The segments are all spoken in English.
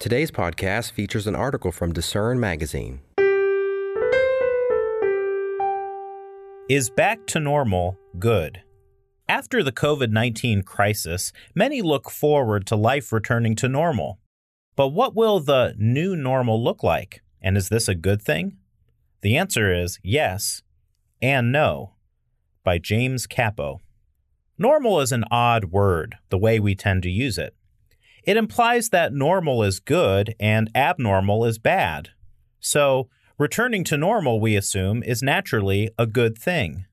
Today's podcast features an article from Discern Magazine. Is back to normal good? After the COVID 19 crisis, many look forward to life returning to normal. But what will the new normal look like? And is this a good thing? The answer is yes and no by James Capo. Normal is an odd word, the way we tend to use it. It implies that normal is good and abnormal is bad. So, returning to normal, we assume, is naturally a good thing.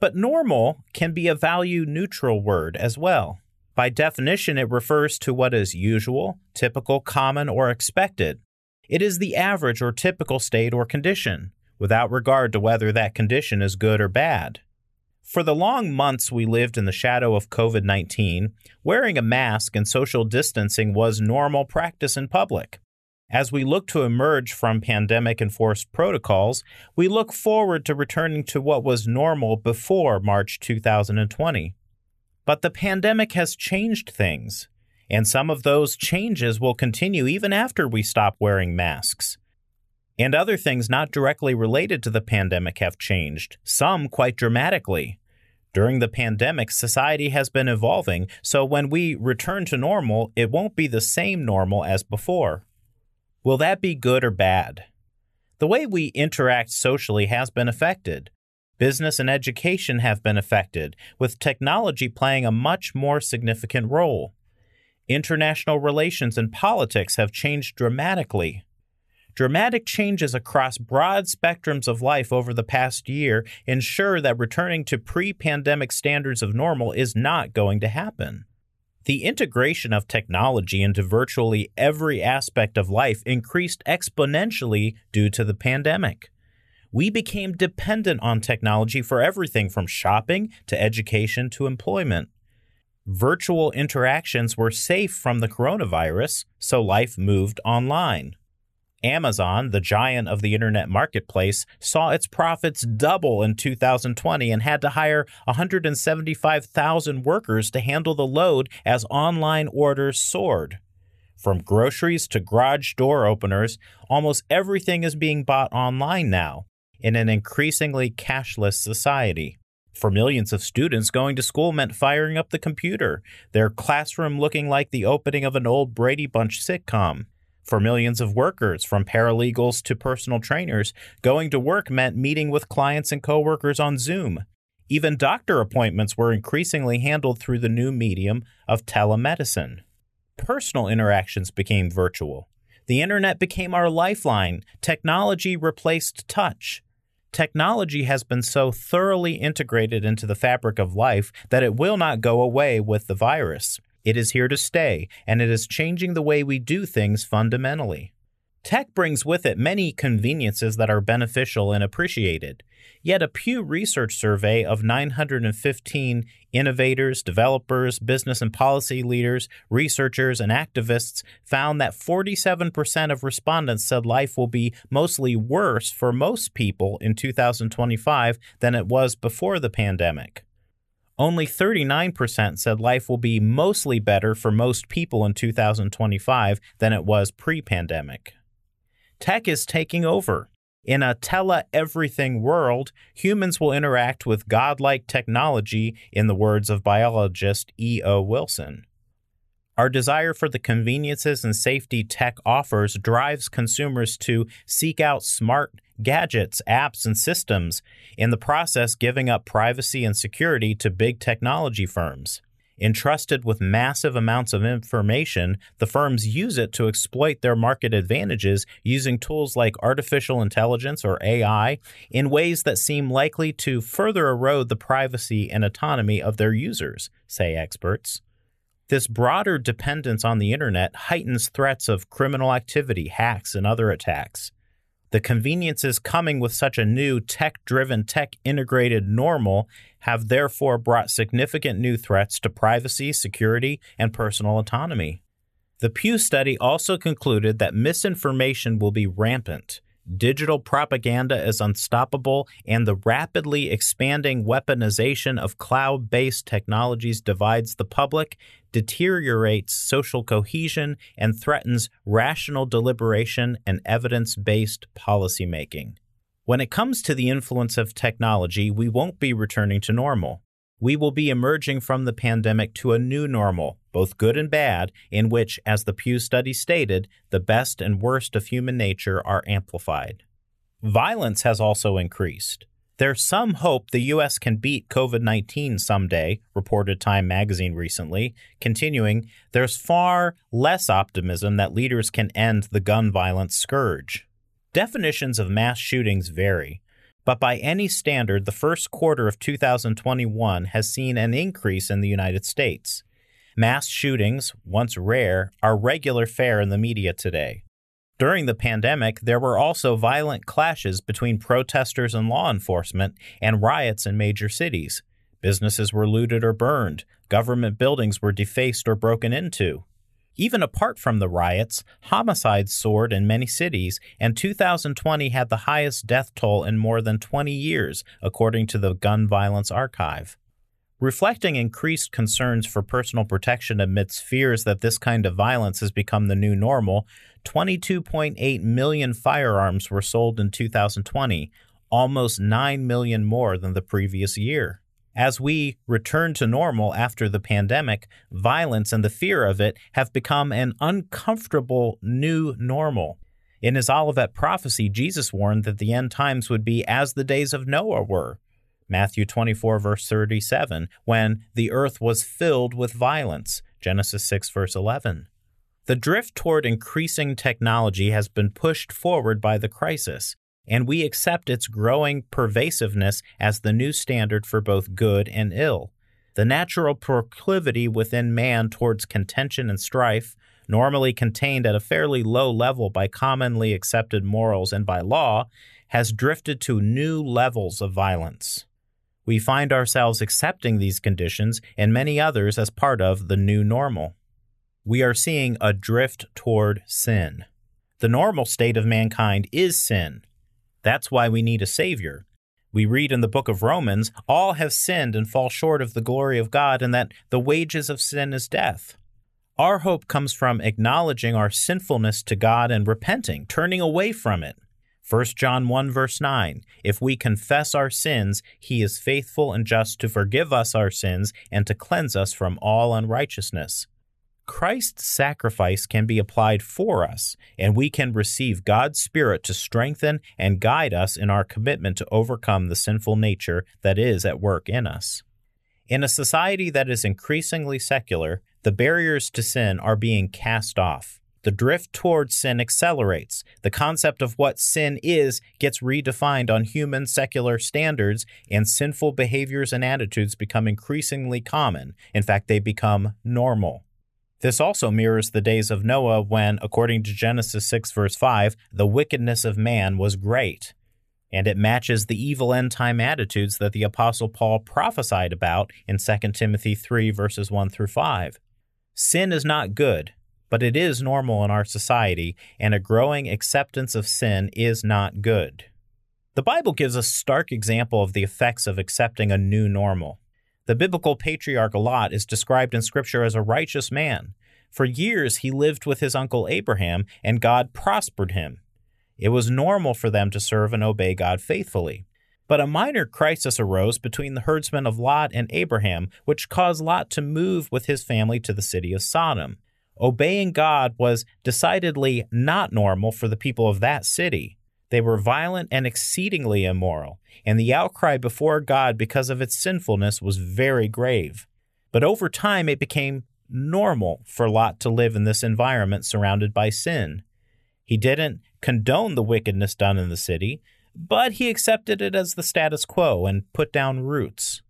But normal can be a value neutral word as well. By definition, it refers to what is usual, typical, common, or expected. It is the average or typical state or condition, without regard to whether that condition is good or bad. For the long months we lived in the shadow of COVID 19, wearing a mask and social distancing was normal practice in public. As we look to emerge from pandemic enforced protocols, we look forward to returning to what was normal before March 2020. But the pandemic has changed things, and some of those changes will continue even after we stop wearing masks. And other things not directly related to the pandemic have changed, some quite dramatically. During the pandemic, society has been evolving, so when we return to normal, it won't be the same normal as before. Will that be good or bad? The way we interact socially has been affected. Business and education have been affected, with technology playing a much more significant role. International relations and politics have changed dramatically. Dramatic changes across broad spectrums of life over the past year ensure that returning to pre pandemic standards of normal is not going to happen. The integration of technology into virtually every aspect of life increased exponentially due to the pandemic. We became dependent on technology for everything from shopping to education to employment. Virtual interactions were safe from the coronavirus, so life moved online. Amazon, the giant of the internet marketplace, saw its profits double in 2020 and had to hire 175,000 workers to handle the load as online orders soared. From groceries to garage door openers, almost everything is being bought online now in an increasingly cashless society. For millions of students, going to school meant firing up the computer, their classroom looking like the opening of an old Brady Bunch sitcom. For millions of workers, from paralegals to personal trainers, going to work meant meeting with clients and coworkers on Zoom. Even doctor appointments were increasingly handled through the new medium of telemedicine. Personal interactions became virtual. The internet became our lifeline. Technology replaced touch. Technology has been so thoroughly integrated into the fabric of life that it will not go away with the virus. It is here to stay, and it is changing the way we do things fundamentally. Tech brings with it many conveniences that are beneficial and appreciated. Yet a Pew Research survey of 915 innovators, developers, business and policy leaders, researchers, and activists found that 47% of respondents said life will be mostly worse for most people in 2025 than it was before the pandemic. Only 39% said life will be mostly better for most people in 2025 than it was pre pandemic. Tech is taking over. In a tele everything world, humans will interact with godlike technology, in the words of biologist E.O. Wilson. Our desire for the conveniences and safety tech offers drives consumers to seek out smart gadgets, apps, and systems, in the process, giving up privacy and security to big technology firms. Entrusted with massive amounts of information, the firms use it to exploit their market advantages using tools like artificial intelligence or AI in ways that seem likely to further erode the privacy and autonomy of their users, say experts. This broader dependence on the internet heightens threats of criminal activity, hacks, and other attacks. The conveniences coming with such a new tech driven, tech integrated normal have therefore brought significant new threats to privacy, security, and personal autonomy. The Pew study also concluded that misinformation will be rampant digital propaganda is unstoppable, and the rapidly expanding weaponization of cloud based technologies divides the public, deteriorates social cohesion, and threatens rational deliberation and evidence based policymaking. When it comes to the influence of technology, we won't be returning to normal. We will be emerging from the pandemic to a new normal, both good and bad, in which, as the Pew study stated, the best and worst of human nature are amplified. Violence has also increased. There's some hope the U.S. can beat COVID 19 someday, reported Time magazine recently. Continuing, there's far less optimism that leaders can end the gun violence scourge. Definitions of mass shootings vary, but by any standard, the first quarter of 2021 has seen an increase in the United States. Mass shootings, once rare, are regular fare in the media today. During the pandemic, there were also violent clashes between protesters and law enforcement and riots in major cities. Businesses were looted or burned, government buildings were defaced or broken into. Even apart from the riots, homicides soared in many cities, and 2020 had the highest death toll in more than 20 years, according to the Gun Violence Archive. Reflecting increased concerns for personal protection amidst fears that this kind of violence has become the new normal, 22.8 million firearms were sold in 2020, almost 9 million more than the previous year. As we return to normal after the pandemic, violence and the fear of it have become an uncomfortable new normal. In his Olivet prophecy, Jesus warned that the end times would be as the days of Noah were Matthew 24, verse 37, when the earth was filled with violence. Genesis 6, verse 11. The drift toward increasing technology has been pushed forward by the crisis, and we accept its growing pervasiveness as the new standard for both good and ill. The natural proclivity within man towards contention and strife, normally contained at a fairly low level by commonly accepted morals and by law, has drifted to new levels of violence we find ourselves accepting these conditions and many others as part of the new normal. We are seeing a drift toward sin. The normal state of mankind is sin. That's why we need a Savior. We read in the book of Romans, all have sinned and fall short of the glory of God, and that the wages of sin is death. Our hope comes from acknowledging our sinfulness to God and repenting, turning away from it. 1 John 1 verse 9 If we confess our sins, he is faithful and just to forgive us our sins and to cleanse us from all unrighteousness. Christ's sacrifice can be applied for us, and we can receive God's Spirit to strengthen and guide us in our commitment to overcome the sinful nature that is at work in us. In a society that is increasingly secular, the barriers to sin are being cast off the drift towards sin accelerates. The concept of what sin is gets redefined on human secular standards, and sinful behaviors and attitudes become increasingly common. In fact, they become normal. This also mirrors the days of Noah when, according to Genesis 6, verse 5, the wickedness of man was great. And it matches the evil end time attitudes that the Apostle Paul prophesied about in 2 Timothy 3, verses 1 through 5. Sin is not good, but it is normal in our society, and a growing acceptance of sin is not good. The Bible gives a stark example of the effects of accepting a new normal. The biblical patriarch Lot is described in Scripture as a righteous man. For years, he lived with his uncle Abraham, and God prospered him. It was normal for them to serve and obey God faithfully. But a minor crisis arose between the herdsmen of Lot and Abraham, which caused Lot to move with his family to the city of Sodom. Obeying God was decidedly not normal for the people of that city. They were violent and exceedingly immoral, and the outcry before God because of its sinfulness was very grave. But over time, it became normal for Lot to live in this environment surrounded by sin. He didn't condone the wickedness done in the city, but he accepted it as the status quo and put down roots.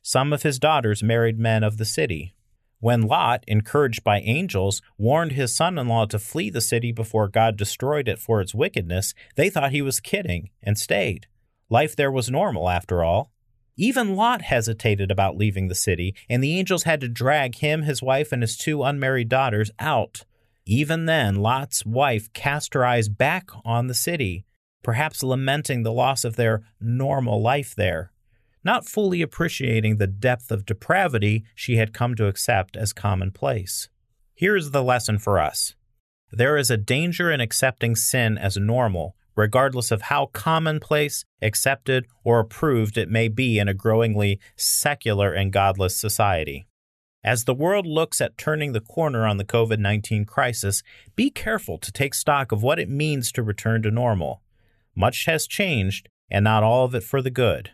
Some of his daughters married men of the city. When Lot, encouraged by angels, warned his son in law to flee the city before God destroyed it for its wickedness, they thought he was kidding and stayed. Life there was normal, after all. Even Lot hesitated about leaving the city, and the angels had to drag him, his wife, and his two unmarried daughters out. Even then, Lot's wife cast her eyes back on the city. perhaps lamenting the loss of their normal life there, not fully appreciating the depth of depravity she had come to accept as commonplace. Here is the lesson for us there is a danger in accepting sin as normal, regardless of how commonplace, accepted, or approved it may be in a growingly secular and godless society. As the world looks at turning the corner on the COVID 19 crisis, be careful to take stock of what it means to return to normal. Much has changed, and not all of it for the good.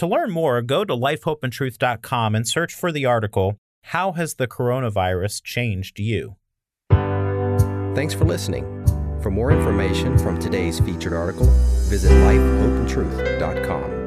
To learn more, go to lifehopeandtruth.com and search for the article, How Has the Coronavirus Changed You? Thanks for listening. For more information from today's featured article, visit lifehopeandtruth.com.